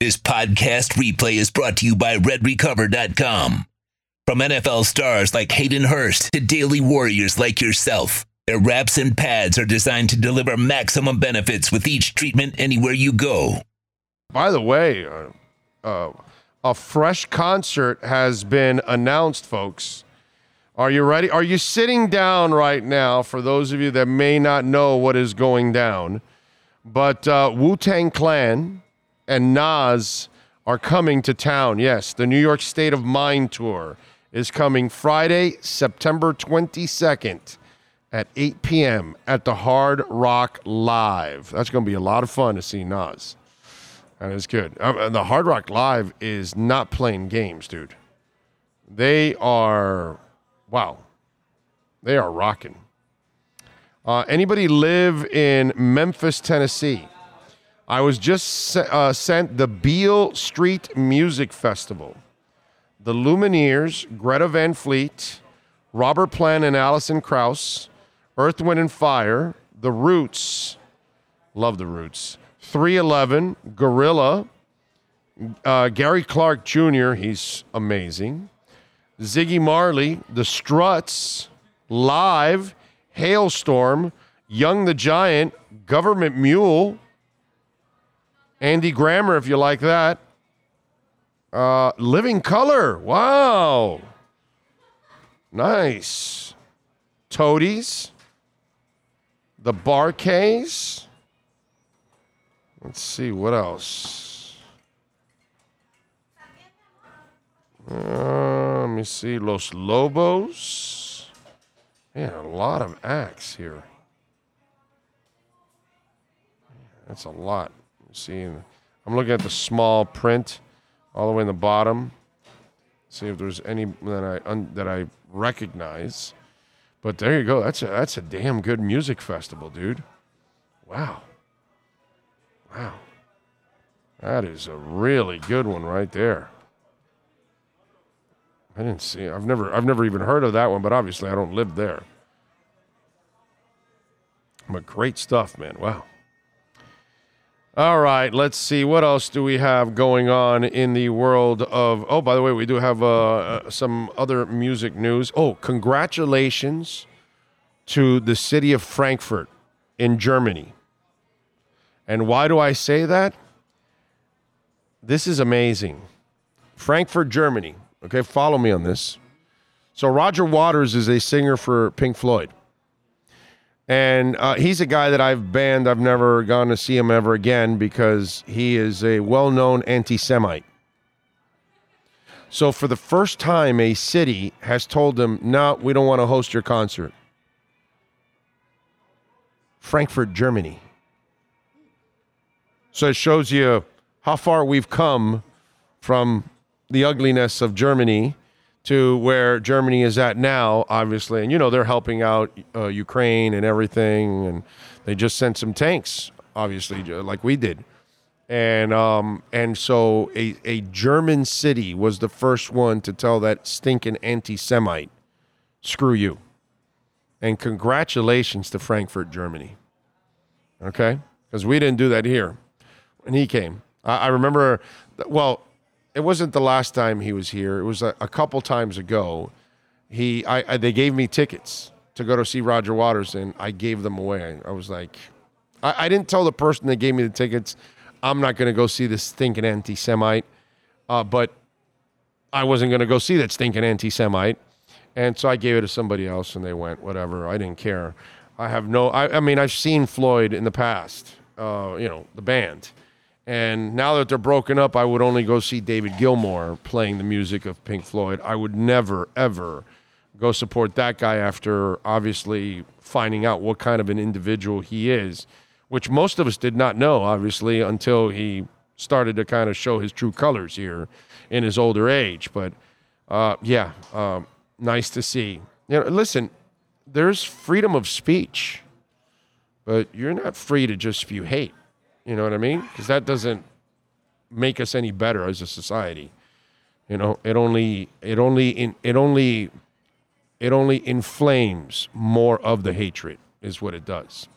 This podcast replay is brought to you by RedRecover.com. From NFL stars like Hayden Hurst to daily warriors like yourself, their wraps and pads are designed to deliver maximum benefits with each treatment anywhere you go. By the way, uh, uh, a fresh concert has been announced, folks. Are you ready? Are you sitting down right now? For those of you that may not know what is going down, but uh, Wu Tang Clan and Nas are coming to town. Yes, the New York State of Mind tour is coming Friday, September 22nd at 8 p.m. at the Hard Rock Live. That's going to be a lot of fun to see Nas. That is good. Uh, the Hard Rock Live is not playing games, dude. They are, wow, they are rocking. Uh, anybody live in Memphis, Tennessee? I was just uh, sent the Beale Street Music Festival. The Lumineers, Greta Van Fleet, Robert Plant and Alison Krauss, Earth, Wind, and Fire, The Roots, love The Roots, 311, Gorilla, uh, Gary Clark Jr., he's amazing, Ziggy Marley, The Struts, Live, Halestorm, Young the Giant, Government Mule, Andy Grammer, if you like that. Uh, Living Color. Wow. Nice. Toadies. The Bar-Kays. Let's see what else. Uh, let me see. Los Lobos. Man, a lot of acts here. That's a lot. See, I'm looking at the small print all the way in the bottom. See if there's any that I un, that I recognize. But there you go. That's a that's a damn good music festival, dude. Wow. Wow. That is a really good one right there. I didn't see. I've never I've never even heard of that one, but obviously I don't live there. But great stuff, man. Wow. All right, let's see. What else do we have going on in the world of. Oh, by the way, we do have uh, uh, some other music news. Oh, congratulations to the city of Frankfurt in Germany. And why do I say that? This is amazing. Frankfurt, Germany. Okay, follow me on this. So, Roger Waters is a singer for Pink Floyd. And uh, he's a guy that I've banned. I've never gone to see him ever again because he is a well known anti Semite. So, for the first time, a city has told him, no, we don't want to host your concert. Frankfurt, Germany. So, it shows you how far we've come from the ugliness of Germany to where Germany is at now, obviously. And, you know, they're helping out uh, Ukraine and everything. And they just sent some tanks, obviously, like we did. And um, and so a, a German city was the first one to tell that stinking anti Semite, screw you. And congratulations to Frankfurt, Germany. Okay? Because we didn't do that here when he came. I, I remember, well, it wasn't the last time he was here. It was a, a couple times ago. He, I, I, they gave me tickets to go to see Roger Waters, and I gave them away. I, was like, I, I, didn't tell the person that gave me the tickets, I'm not going to go see this stinking anti-Semite, uh, but I wasn't going to go see that stinking anti-Semite, and so I gave it to somebody else, and they went whatever. I didn't care. I have no. I, I mean, I've seen Floyd in the past. Uh, you know, the band and now that they're broken up, I would only go see David Gilmour playing the music of Pink Floyd. I would never, ever go support that guy after obviously finding out what kind of an individual he is, which most of us did not know, obviously, until he started to kind of show his true colors here in his older age. But uh, yeah, uh, nice to see. You know, listen, there's freedom of speech, but you're not free to just spew hate. You know what I mean? Because that doesn't make us any better as a society. You know, it only it only in, it only it only inflames more of the hatred is what it does.